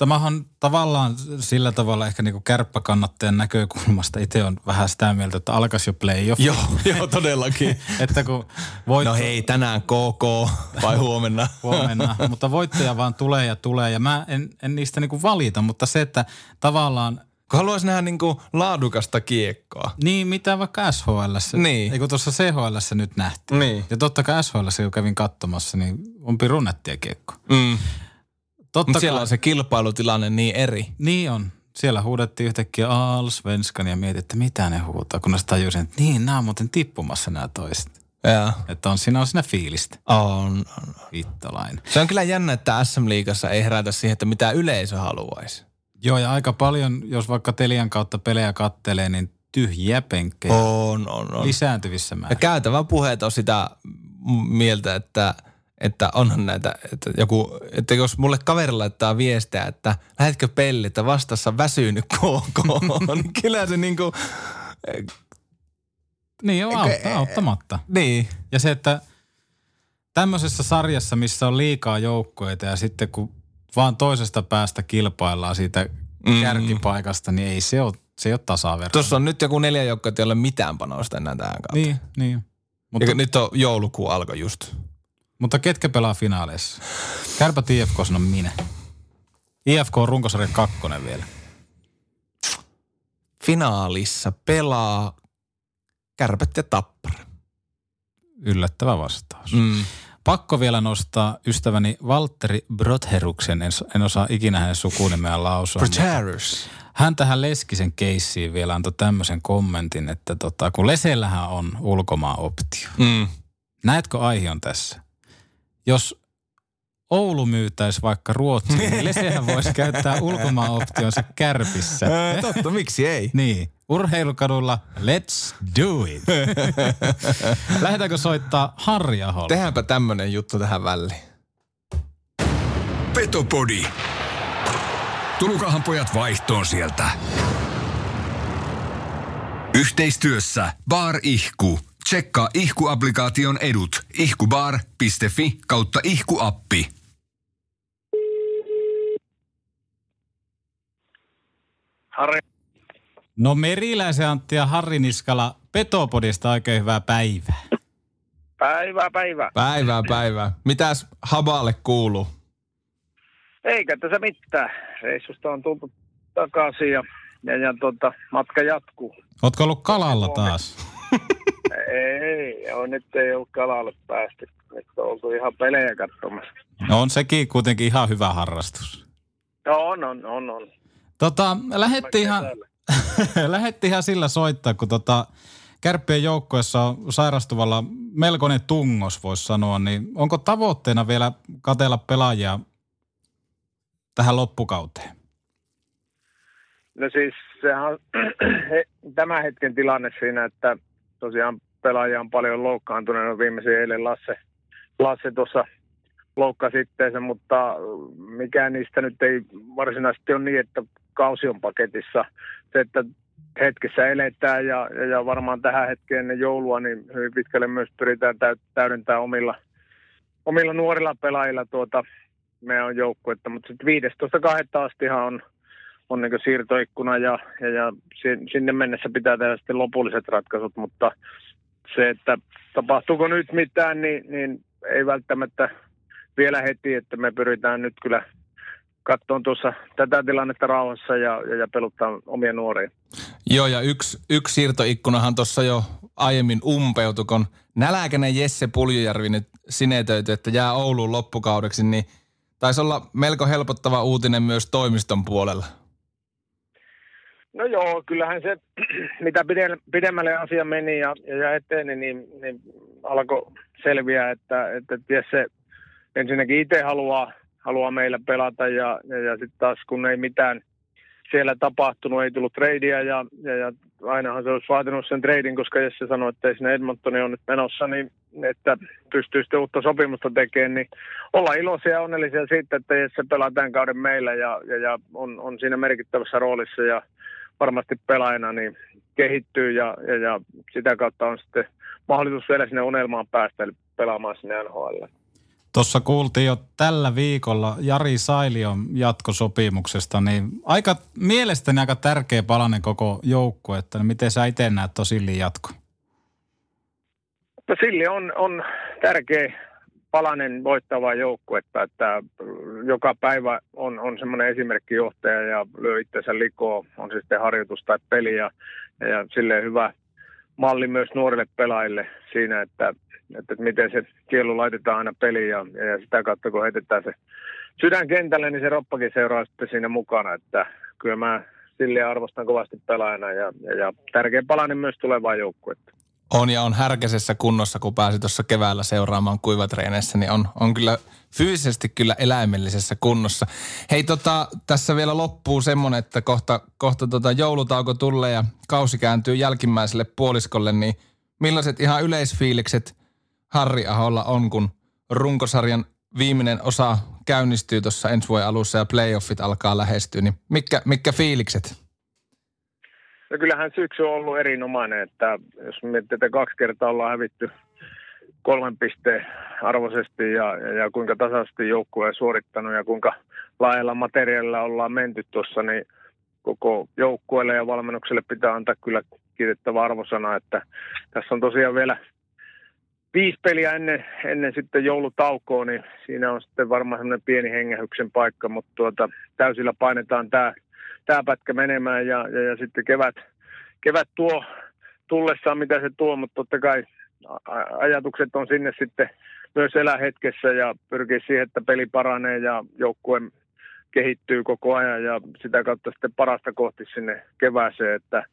Speaker 4: Tämähän tavallaan sillä tavalla ehkä niinku kärppäkannattajan näkökulmasta. Itse on vähän sitä mieltä, että alkaisi jo playoff.
Speaker 3: Joo, [laughs] joo, todellakin. [laughs]
Speaker 4: että kun voit...
Speaker 3: No hei, tänään KK vai [laughs] huomenna?
Speaker 4: huomenna, mutta voittaja vaan tulee ja tulee ja mä en, en niistä niinku valita, mutta se, että tavallaan
Speaker 3: Kun haluaisi nähdä niinku laadukasta kiekkoa.
Speaker 4: niin mitä vaikka SHL,
Speaker 3: Niin.
Speaker 4: ei kun tuossa CHL nyt nähtiin.
Speaker 3: Niin.
Speaker 4: Ja totta kai SHL, kun kävin katsomassa, niin on pirunettia kiekko.
Speaker 3: Mm.
Speaker 4: Totta
Speaker 3: Mutta siellä
Speaker 4: kai-
Speaker 3: on se kilpailutilanne niin eri.
Speaker 4: Niin on. Siellä huudettiin yhtäkkiä Allsvenskan ja mietin, että mitä ne huutaa, kun ne tajusin, että niin, nämä on muuten tippumassa nämä toiset.
Speaker 3: Ja.
Speaker 4: Että on siinä, on siinä fiilistä.
Speaker 3: On, on. Se on kyllä jännä, että SM-liigassa ei herätä siihen, että mitä yleisö haluaisi.
Speaker 4: Joo, ja aika paljon, jos vaikka Telian kautta pelejä kattelee, niin tyhjiä penkkejä
Speaker 3: On, on, on.
Speaker 4: lisääntyvissä
Speaker 3: Ja
Speaker 4: määrin.
Speaker 3: käytävä puheet on sitä mieltä, että, että onhan näitä, että, joku, että jos mulle kaveri laittaa viestiä, että lähetkö pelli, että vastassa väsynyt [laughs] KK, niin kyllä se niinku,
Speaker 4: Niin on autta, auttamatta.
Speaker 3: niin.
Speaker 4: Ja se, että tämmöisessä sarjassa, missä on liikaa joukkoita ja sitten kun vaan toisesta päästä kilpaillaan siitä
Speaker 3: Mm.
Speaker 4: kärkipaikasta, niin ei se ole, se ei ole tasaverta.
Speaker 3: Tuossa on nyt joku neljä joukkoa, ei ole mitään panosta enää tähän kautta.
Speaker 4: Niin, niin. Mutta,
Speaker 3: Ja nyt on joulukuu alkoi just.
Speaker 4: Mutta ketkä pelaa finaaleissa? Kärpät IFK on minä. IFK on runkosarjan kakkonen vielä.
Speaker 3: Finaalissa pelaa kärpät ja tappara.
Speaker 4: Yllättävä vastaus.
Speaker 3: Mm.
Speaker 4: Pakko vielä nostaa ystäväni Valtteri Brotheruksen, en, en osaa ikinä hänen sukunimeään lausua.
Speaker 3: Pretenders.
Speaker 4: Hän tähän Leskisen keissiin vielä antoi tämmöisen kommentin, että tota, kun Lesellähän on ulkomaan optio.
Speaker 3: Mm.
Speaker 4: Näetkö aihion tässä? Jos Oulu myytäisi vaikka Ruotsiin, niin [laughs] Lesehän voisi käyttää ulkomaan optionsa kärpissä.
Speaker 3: Totta, miksi ei? [laughs]
Speaker 4: Niin, urheilukadulla let's do it. [laughs] Lähdetäänkö soittaa Harri Aholle?
Speaker 3: Tehdäänpä tämmönen juttu tähän väliin.
Speaker 2: Petopodi. Tulukahan pojat vaihtoon sieltä. Yhteistyössä Bar Ihku. Tsekkaa Ihku-applikaation edut. ihkubar.fi kautta ihkuappi.
Speaker 1: Harri,
Speaker 4: No Meriläisen Antti ja Harri Niskala Petopodista oikein hyvää päivää.
Speaker 1: päivää, päivää.
Speaker 3: Päivää, päivää. Mitäs Haballe kuuluu?
Speaker 1: Eikä tässä mitään. Reissusta on tultu takaisin ja, ja, ja tota, matka jatkuu.
Speaker 4: Ootko ollut kalalla taas?
Speaker 1: Ei, on, nyt ei ole kalalle päästy. Nyt on oltu ihan pelejä katsomassa.
Speaker 4: No on sekin kuitenkin ihan hyvä harrastus.
Speaker 1: No on, on, on, on.
Speaker 4: Tota, lähetti ihan, [laughs] lähetti ihan sillä soittaa, kun tota, kärppien joukkueessa on sairastuvalla melkoinen tungos, voisi sanoa, niin onko tavoitteena vielä katella pelaajia tähän loppukauteen?
Speaker 1: No siis sehän on [clears throat] tämän hetken tilanne siinä, että tosiaan pelaajia on paljon loukkaantuneena. Viimeisin eilen Lasse, Lasse tuossa loukkasi itteensä, mutta mikään niistä nyt ei varsinaisesti ole niin, että kausi on paketissa. Se, että hetkessä eletään ja, ja, varmaan tähän hetkeen ennen joulua, niin hyvin pitkälle myös pyritään täy- täydentämään omilla, omilla nuorilla pelaajilla tuota meidän joukkuetta, mutta sitten 15.2. astihan on on niin siirtoikkuna ja, ja, ja sin- sinne mennessä pitää tehdä sitten lopulliset ratkaisut, mutta se, että tapahtuuko nyt mitään, niin, niin ei välttämättä vielä heti, että me pyritään nyt kyllä katsomaan tuossa tätä tilannetta rauhassa ja, ja, ja peluttaa omia nuoria.
Speaker 3: Joo, ja yksi, yksi siirtoikkunahan tuossa jo aiemmin umpeutui, kun näläkäinen Jesse Puljujärvi nyt sinetöity, että jää Ouluun loppukaudeksi, niin taisi olla melko helpottava uutinen myös toimiston puolella.
Speaker 1: No joo, kyllähän se, [clears throat] mitä pidemmälle asia meni ja, ja eteen, niin, niin, alkoi selviä, että, että se ensinnäkin itse haluaa, haluaa meillä pelata ja, ja, ja sitten taas kun ei mitään siellä tapahtunut, ei tullut treidiä ja, ja, ja ainahan se olisi vaatinut sen treidin, koska Jesse sanoi, että ei sinne Edmontoni on nyt menossa, niin että pystyy sitten uutta sopimusta tekemään, niin olla iloisia ja onnellisia siitä, että Jesse pelaa tämän kauden meillä ja, ja, ja on, on siinä merkittävässä roolissa ja varmasti pelaajana niin kehittyy ja, ja, ja sitä kautta on sitten mahdollisuus vielä sinne unelmaan päästä, eli pelaamaan sinne NHL.
Speaker 4: Tuossa kuultiin jo tällä viikolla Jari Sailion jatkosopimuksesta, niin aika, mielestäni aika tärkeä palanen koko joukku, että miten sä itse näet tuon Sillin jatko?
Speaker 1: No Silli on, on tärkeä palanen voittava joukku, että, että joka päivä on, on semmoinen esimerkkijohtaja ja lyö itsensä likoon, on se sitten harjoitus tai peli ja, ja silleen hyvä malli myös nuorille pelaajille siinä, että, että miten se kielu laitetaan aina peliin ja, ja sitä kautta kun heitetään se sydän kentälle, niin se roppakin seuraa sitten siinä mukana, että kyllä mä sille arvostan kovasti pelaajana ja, ja, ja tärkeä palanen myös tulevaan joukkuetta.
Speaker 3: On ja on härkäisessä kunnossa, kun pääsi tuossa keväällä seuraamaan kuivatreeneissä, niin on, on kyllä fyysisesti kyllä eläimellisessä kunnossa. Hei tota, tässä vielä loppuu semmonen, että kohta, kohta tota joulutauko tulee ja kausi kääntyy jälkimmäiselle puoliskolle, niin millaiset ihan yleisfiilikset Harri Aholla on, kun runkosarjan viimeinen osa käynnistyy tuossa ensi vuoden alussa ja playoffit alkaa lähestyä, niin mitkä, mitkä fiilikset?
Speaker 1: No kyllähän syksy on ollut erinomainen, että jos miettii, että kaksi kertaa ollaan hävitty kolmen pisteen arvoisesti ja, ja kuinka tasaisesti joukkue on suorittanut ja kuinka laajalla materiaalilla ollaan menty tuossa, niin koko joukkueelle ja valmennukselle pitää antaa kyllä kiitettävä arvosana, että tässä on tosiaan vielä viisi peliä ennen, ennen sitten joulutaukoa, niin siinä on sitten varmaan semmoinen pieni hengähyksen paikka, mutta tuota, täysillä painetaan tämä tämä pätkä menemään ja, ja, ja sitten kevät, kevät tuo tullessaan, mitä se tuo, mutta totta kai ajatukset on sinne sitten myös elää hetkessä ja pyrkii siihen, että peli paranee ja joukkue kehittyy koko ajan ja sitä kautta sitten parasta kohti sinne kevääseen, että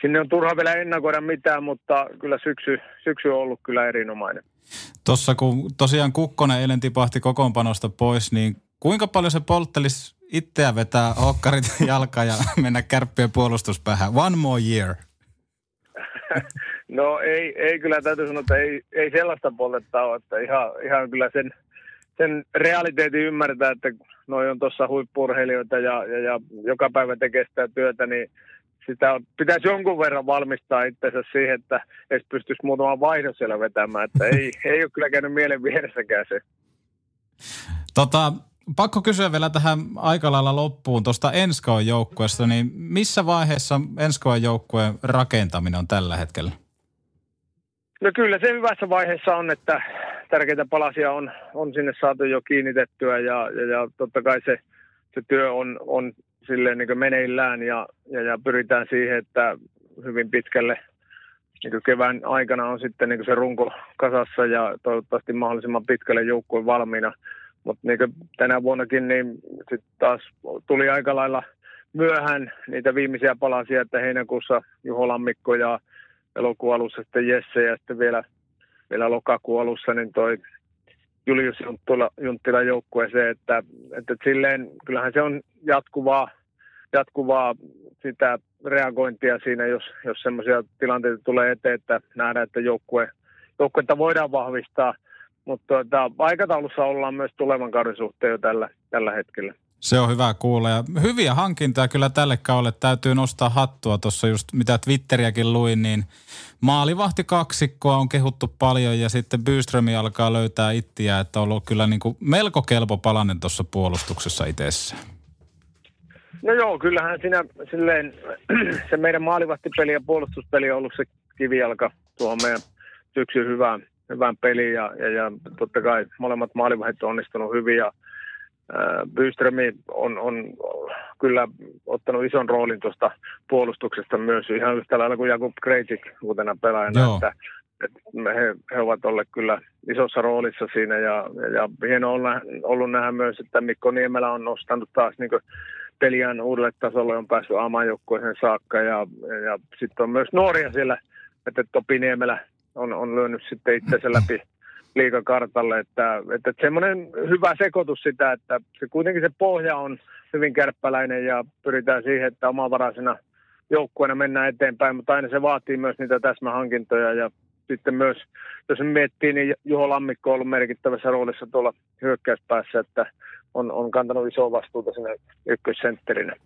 Speaker 1: sinne on turha vielä ennakoida mitään, mutta kyllä syksy, syksy on ollut kyllä erinomainen.
Speaker 4: Tuossa kun tosiaan Kukkonen eilen tipahti kokoonpanosta pois, niin kuinka paljon se polttelisi itseä vetää hokkarit [laughs] jalka ja mennä kärppien puolustuspäähän. One more year. [laughs]
Speaker 1: No ei, ei kyllä täytyy sanoa, että ei, ei sellaista poltetta ole, että ihan, ihan kyllä sen, sen realiteetin ymmärtää, että noi on tuossa huippurheilijoita ja, ja, ja, joka päivä tekee sitä työtä, niin sitä pitäisi jonkun verran valmistaa itsensä siihen, että edes pystyisi muutaman vaihdon siellä vetämään, että ei, [laughs] ei ole kyllä käynyt mielen vieressäkään se.
Speaker 4: Tota, Pakko kysyä vielä tähän aika lailla loppuun tuosta Enskoon joukkueesta, niin missä vaiheessa Enskoon joukkueen rakentaminen on tällä hetkellä?
Speaker 1: No kyllä se hyvässä vaiheessa on, että tärkeitä palasia on, on sinne saatu jo kiinnitettyä ja, ja, ja totta kai se, se työ on, on silleen niin meneillään ja, ja, ja, pyritään siihen, että hyvin pitkälle niin kevään aikana on sitten niin se runko kasassa ja toivottavasti mahdollisimman pitkälle joukkue valmiina – mutta niin tänä vuonnakin niin sit taas tuli aika lailla myöhään niitä viimeisiä palasia, että heinäkuussa Juho Lammikko ja elokuun alussa sitten Jesse ja sitten vielä, vielä lokakuun alussa niin toi Julius Junttila, Junttila joukkueeseen, että, että silleen kyllähän se on jatkuvaa, jatkuvaa sitä reagointia siinä, jos, jos semmoisia tilanteita tulee eteen, että nähdään, että joukkue, joukkuetta voidaan vahvistaa – mutta tuota, aikataulussa ollaan myös tulevan kauden suhteen jo tällä, tällä hetkellä.
Speaker 4: Se on hyvä kuulla ja hyviä hankintoja kyllä tälle kaudelle täytyy nostaa hattua. Tuossa just mitä Twitteriäkin luin, niin maalivahti kaksikkoa on kehuttu paljon ja sitten Byströmi alkaa löytää ittiä, että on ollut kyllä niin kuin melko kelpo palanen tuossa puolustuksessa itsessään.
Speaker 1: No joo, kyllähän siinä silleen, [clears throat] se meidän maalivahtipeli ja puolustuspeli on ollut se kivijalka tuohon meidän syksyn hyvään hyvän pelin ja, ja, ja totta kai molemmat maalivahdit on onnistunut hyvin ja Byströmi on, on kyllä ottanut ison roolin tuosta puolustuksesta myös ihan yhtä lailla kuin Jakub Krejcik uutena pelaajana, Joo. että, että he, he, ovat olleet kyllä isossa roolissa siinä ja, ja hienoa on ollut nähdä myös, että Mikko Niemelä on nostanut taas niin peliään uudelle tasolle, on päässyt A-maajoukkueeseen saakka ja, ja sitten on myös nuoria siellä, että Topi Niemelä on, on lyönyt sitten itsensä läpi liikakartalle, että, että semmoinen hyvä sekoitus sitä, että se kuitenkin se pohja on hyvin kärppäläinen ja pyritään siihen, että omavaraisena joukkueena mennään eteenpäin, mutta aina se vaatii myös niitä täsmähankintoja ja sitten myös, jos miettii, niin Juho Lammikko on ollut merkittävässä roolissa tuolla hyökkäyspäässä, että on, on kantanut isoa vastuuta sinne ykkössentterinä.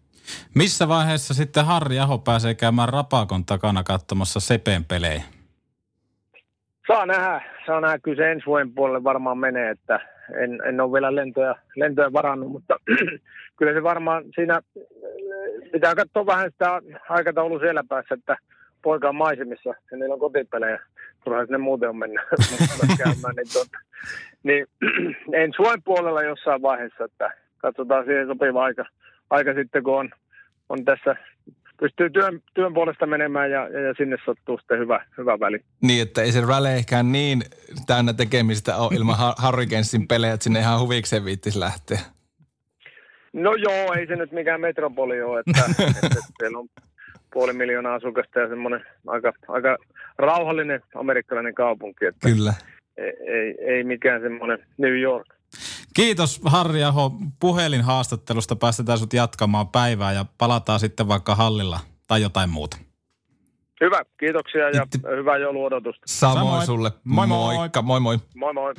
Speaker 4: Missä vaiheessa sitten Harri Aho pääsee käymään Rapakon takana katsomassa Sepen pelejä?
Speaker 1: Saa nähdä, saa nähdä. Kyllä se ensi vuoden puolelle varmaan menee, että en, en ole vielä lentoja, lentoja varannut, mutta [clears throat] kyllä se varmaan siinä pitää katsoa vähän sitä aikataulu siellä päässä, että poika on maisemissa ja niillä on kotipelejä. Turhaan sinne muuten on mennä, [laughs] käymään. Niin, tuota, niin [clears throat] ensi vuoden puolella jossain vaiheessa, että katsotaan siihen sopiva aika, aika sitten, kun on, on tässä pystyy työn, työn puolesta menemään ja, ja, ja sinne sattuu sitten hyvä, hyvä väli.
Speaker 3: Niin, että ei se räleikään niin täynnä tekemistä ole ilman Hurricanesin pelejä, että sinne ihan huvikseen viittisi lähteä.
Speaker 1: No joo, ei se nyt mikään metropoli ole, että, että [laughs] siellä on puoli miljoonaa asukasta ja semmoinen aika, aika rauhallinen amerikkalainen kaupunki. Että
Speaker 3: Kyllä.
Speaker 1: Ei, ei, ei mikään semmoinen New York.
Speaker 4: Kiitos Harri Aho puhelinhaastattelusta. Päästetään sut jatkamaan päivää ja palataan sitten vaikka hallilla tai jotain muuta.
Speaker 1: Hyvä, kiitoksia ja Itti... hyvää jouluodotusta.
Speaker 3: Samoin, Samoin sulle.
Speaker 4: Moi moi.
Speaker 3: Moikka, moi moi.
Speaker 1: Moi moi.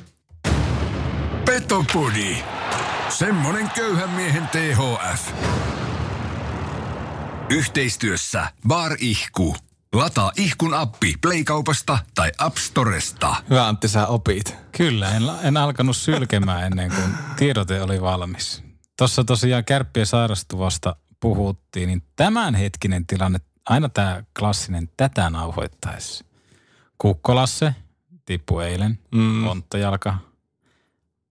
Speaker 2: Petopodi. Semmonen köyhän miehen THF. Yhteistyössä Bar Ihku. Lataa ihkun appi Playkaupasta tai App Storesta.
Speaker 3: Hyvä Antti, sä opit.
Speaker 4: Kyllä, en, en alkanut sylkemään ennen kuin tiedote oli valmis. Tuossa tosiaan kärppien sairastuvasta puhuttiin, niin tämänhetkinen tilanne, aina tämä klassinen tätä nauhoittaessa. Kukkolasse tippu eilen, mm. Onttojalka,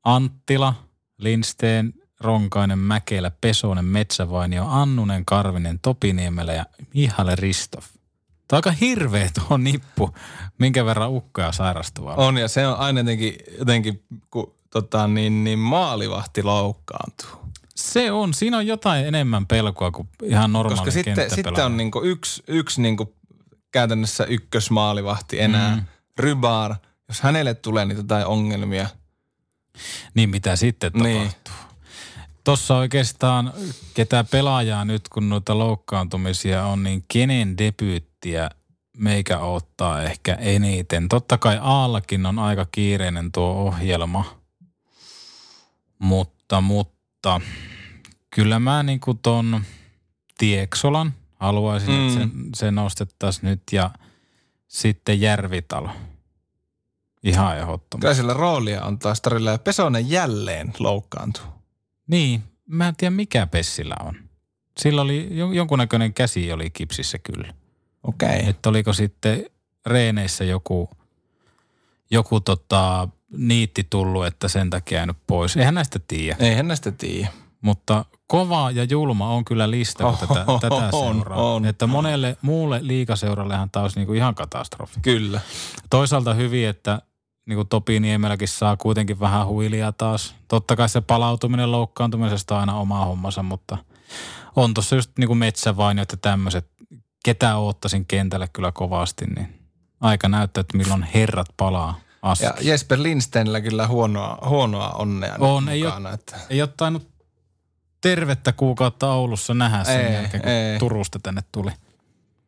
Speaker 4: Anttila, Linsteen, Ronkainen, Mäkelä, Pesonen, Metsävainio, Annunen, Karvinen, Topiniemelä ja Mihalle Ristov. Tämä on aika hirveä tuo nippu, minkä verran ukkoja sairastuvaa.
Speaker 3: On ja se on aina jotenkin, jotenkin kun tota, niin, niin maalivahti loukkaantuu.
Speaker 4: Se on, siinä on jotain enemmän pelkoa kuin ihan normaali
Speaker 3: Koska sitten, sitten on niinku yksi, yksi niinku käytännössä ykkösmaalivahti enää, mm. Rybar. Jos hänelle tulee niitä tai ongelmia.
Speaker 4: Niin mitä sitten niin. tapahtuu? Tuossa oikeastaan ketä pelaajaa nyt, kun noita loukkaantumisia on, niin kenen debyyttiä meikä ottaa ehkä eniten. Totta kai Aallakin on aika kiireinen tuo ohjelma, mutta, mutta kyllä mä niin kuin ton Tieksolan haluaisin, mm. että se, se nostettaisiin nyt ja sitten Järvitalo. Ihan ehdottomasti.
Speaker 3: Kyllä sillä roolia on taas tarjolla ja Pesonen jälleen loukkaantuu.
Speaker 4: Niin, mä en tiedä mikä Pessillä on. Sillä oli jonkunnäköinen käsi oli kipsissä kyllä.
Speaker 3: Okei. Okay.
Speaker 4: Että oliko sitten reeneissä joku, joku tota, niitti tullut, että sen takia jäänyt pois. Eihän näistä tiedä.
Speaker 3: Eihän näistä tiedä.
Speaker 4: Mutta kova ja julma on kyllä lista, kun tätä, oh, tätä seuraa. On, on, että monelle muulle liikaseurallehan tämä olisi niinku ihan katastrofi.
Speaker 3: Kyllä.
Speaker 4: Toisaalta hyvin, että niin kuin Topi Niemelläkin saa kuitenkin vähän huilia taas. Totta kai se palautuminen loukkaantumisesta on aina oma hommansa, mutta on tuossa just niin kuin metsävainiot ja tämmöiset, ketä oottaisin kentälle kyllä kovasti, niin aika näyttää, että milloin herrat palaa
Speaker 3: aski. Ja Jesper Lindsteinillä kyllä huonoa, huonoa onnea
Speaker 4: on, ei mukana. Ole, että... ei ole tainnut tervettä kuukautta Oulussa nähdä sen ei, jälkeen, kun ei. Turusta tänne tuli.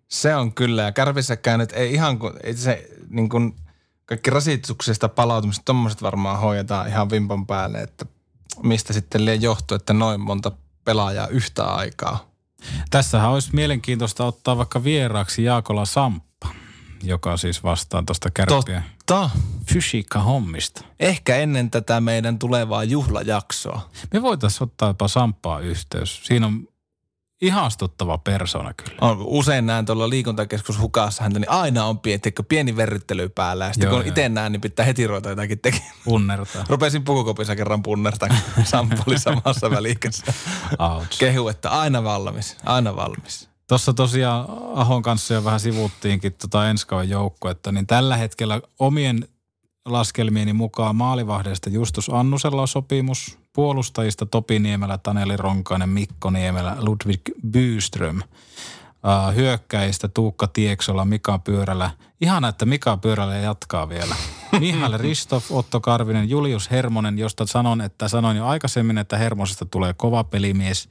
Speaker 3: Se on kyllä, ja Kärpissäkään nyt ei ihan kuin, ei se niin kuin – kaikki rasituksesta palautumista, tuommoiset varmaan hoidetaan ihan vimpan päälle, että mistä sitten liian johtuu, että noin monta pelaajaa yhtä aikaa.
Speaker 4: Tässähän olisi mielenkiintoista ottaa vaikka vieraaksi Jaakola Samppa, joka siis vastaa tuosta kärppiä.
Speaker 3: Totta.
Speaker 4: Fysiikka-hommista.
Speaker 3: Ehkä ennen tätä meidän tulevaa juhlajaksoa.
Speaker 4: Me voitaisiin ottaa jopa Samppaa yhteys. Siinä on ihastuttava persona kyllä.
Speaker 3: On, usein näen tuolla liikuntakeskus hukassa häntä, niin aina on pieni, pieni verryttely päällä. Ja sitten joo, kun itse näen, niin pitää heti ruveta jotakin tekemään.
Speaker 4: Punnertaa.
Speaker 3: Rupesin pukukopissa kerran punnertaa, kun [laughs] Sampo oli samassa välikässä. Kehu, että aina valmis, aina valmis.
Speaker 4: Tuossa tosiaan Ahon kanssa jo vähän sivuttiinkin tota ensi joukkuetta, niin tällä hetkellä omien laskelmieni mukaan maalivahdeista Justus Annusella on sopimus Puolustajista Topi Niemelä, Taneli Ronkainen, Mikko Niemelä, Ludwig Byström. Uh, hyökkäistä Tuukka Tieksola, Mika Pyörälä. Ihana, että Mika Pyörälä jatkaa vielä. [laughs] Mihail Ristov, Otto Karvinen, Julius Hermonen, josta sanon, että sanoin jo aikaisemmin, että Hermosesta tulee kova pelimies.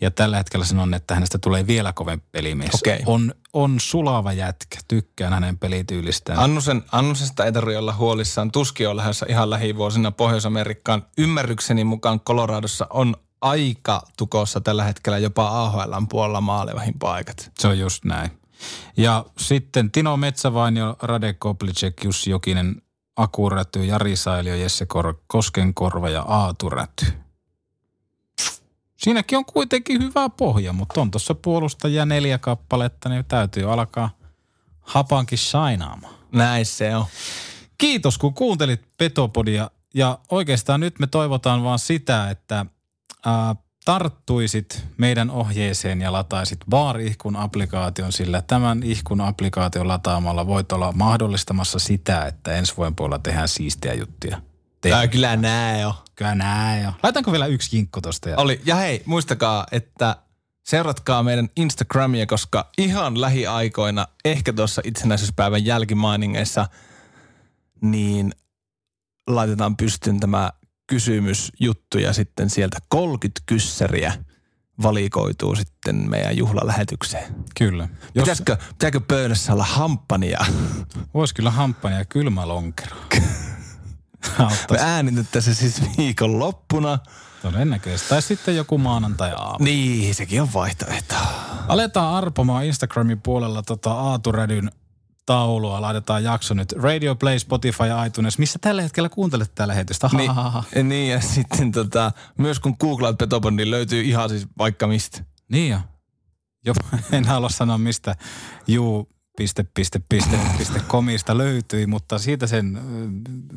Speaker 4: Ja tällä hetkellä sanon, että hänestä tulee vielä kovempi pelimies.
Speaker 3: Okei.
Speaker 4: On, on sulava jätkä. Tykkään hänen pelityylistään.
Speaker 3: Annusen, Annusesta ei tarvitse olla huolissaan. Tuski on lähdössä ihan lähivuosina Pohjois-Amerikkaan. Ymmärrykseni mukaan Coloradossa on aika tukossa tällä hetkellä jopa AHLn puolella maalevahin paikat.
Speaker 4: Se on just näin. Ja sitten Tino Metsävainio, Rade Koplicek, Jussi Jokinen, Aku Räty, Jari Sailio, Jesse Kor- Koskenkorva ja Aatu Räty. Siinäkin on kuitenkin hyvä pohja, mutta on tuossa puolustajia neljä kappaletta, niin täytyy alkaa hapankin sainaamaan.
Speaker 3: Näin se on.
Speaker 4: Kiitos kun kuuntelit Petopodia ja oikeastaan nyt me toivotaan vaan sitä, että ää, tarttuisit meidän ohjeeseen ja lataisit Baar-ihkun applikaation, sillä tämän ihkun applikaation lataamalla voit olla mahdollistamassa sitä, että ensi vuoden puolella tehdään siistiä juttuja.
Speaker 3: Tää kyllä näin jo.
Speaker 4: Kyllä näin jo. Laitanko vielä yksi kinkku tosta? Ja...
Speaker 3: Oli. Ja hei, muistakaa, että seuratkaa meidän Instagramia, koska ihan lähiaikoina, ehkä tuossa itsenäisyyspäivän jälkimainingeissa, niin laitetaan pystyyn tämä kysymysjuttu ja sitten sieltä 30 kyssäriä valikoituu sitten meidän juhlalähetykseen.
Speaker 4: Kyllä. Jos
Speaker 3: Pitäisikö, pitääkö pöydässä olla hamppania?
Speaker 4: Voisi kyllä hamppania ja kylmä lonkero. [laughs]
Speaker 3: Me
Speaker 4: Auttaisi
Speaker 3: äänitetään se siis viikon loppuna.
Speaker 4: todennäköisesti. Tai sitten joku maanantai aamu.
Speaker 3: Niin, sekin on vaihtoehto.
Speaker 4: Aletaan arpomaan Instagramin puolella tota Aaturädyn taulua. Laitetaan jakso nyt Radio Play, Spotify ja iTunes. Missä tällä hetkellä kuuntelet tätä lähetystä?
Speaker 3: Niin, [laughs] niin ja sitten tota, myös kun googlaat Petopon, niin löytyy ihan siis vaikka mistä.
Speaker 4: Niin jo. Jopa [laughs] en halua sanoa mistä juu piste, piste, piste, piste komista löytyi, mutta siitä sen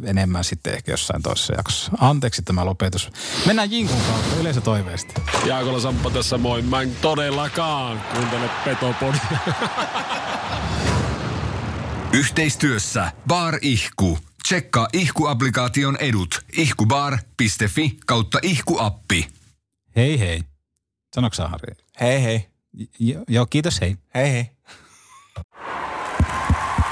Speaker 4: enemmän sitten ehkä jossain toisessa jaksossa. Anteeksi tämä lopetus. Mennään Jinkun kautta yleisötoiveesti.
Speaker 6: Jaakola Samppa tässä moi. Mä en todellakaan kuuntele Petopodia.
Speaker 2: Yhteistyössä Bar Ihku. Tsekkaa Ihku-applikaation edut. ihkubar.fi kautta ihkuappi.
Speaker 4: Hei hei. Sanoiko sä, Harri?
Speaker 3: Hei hei.
Speaker 4: J- joo, kiitos hei.
Speaker 3: Hei hei.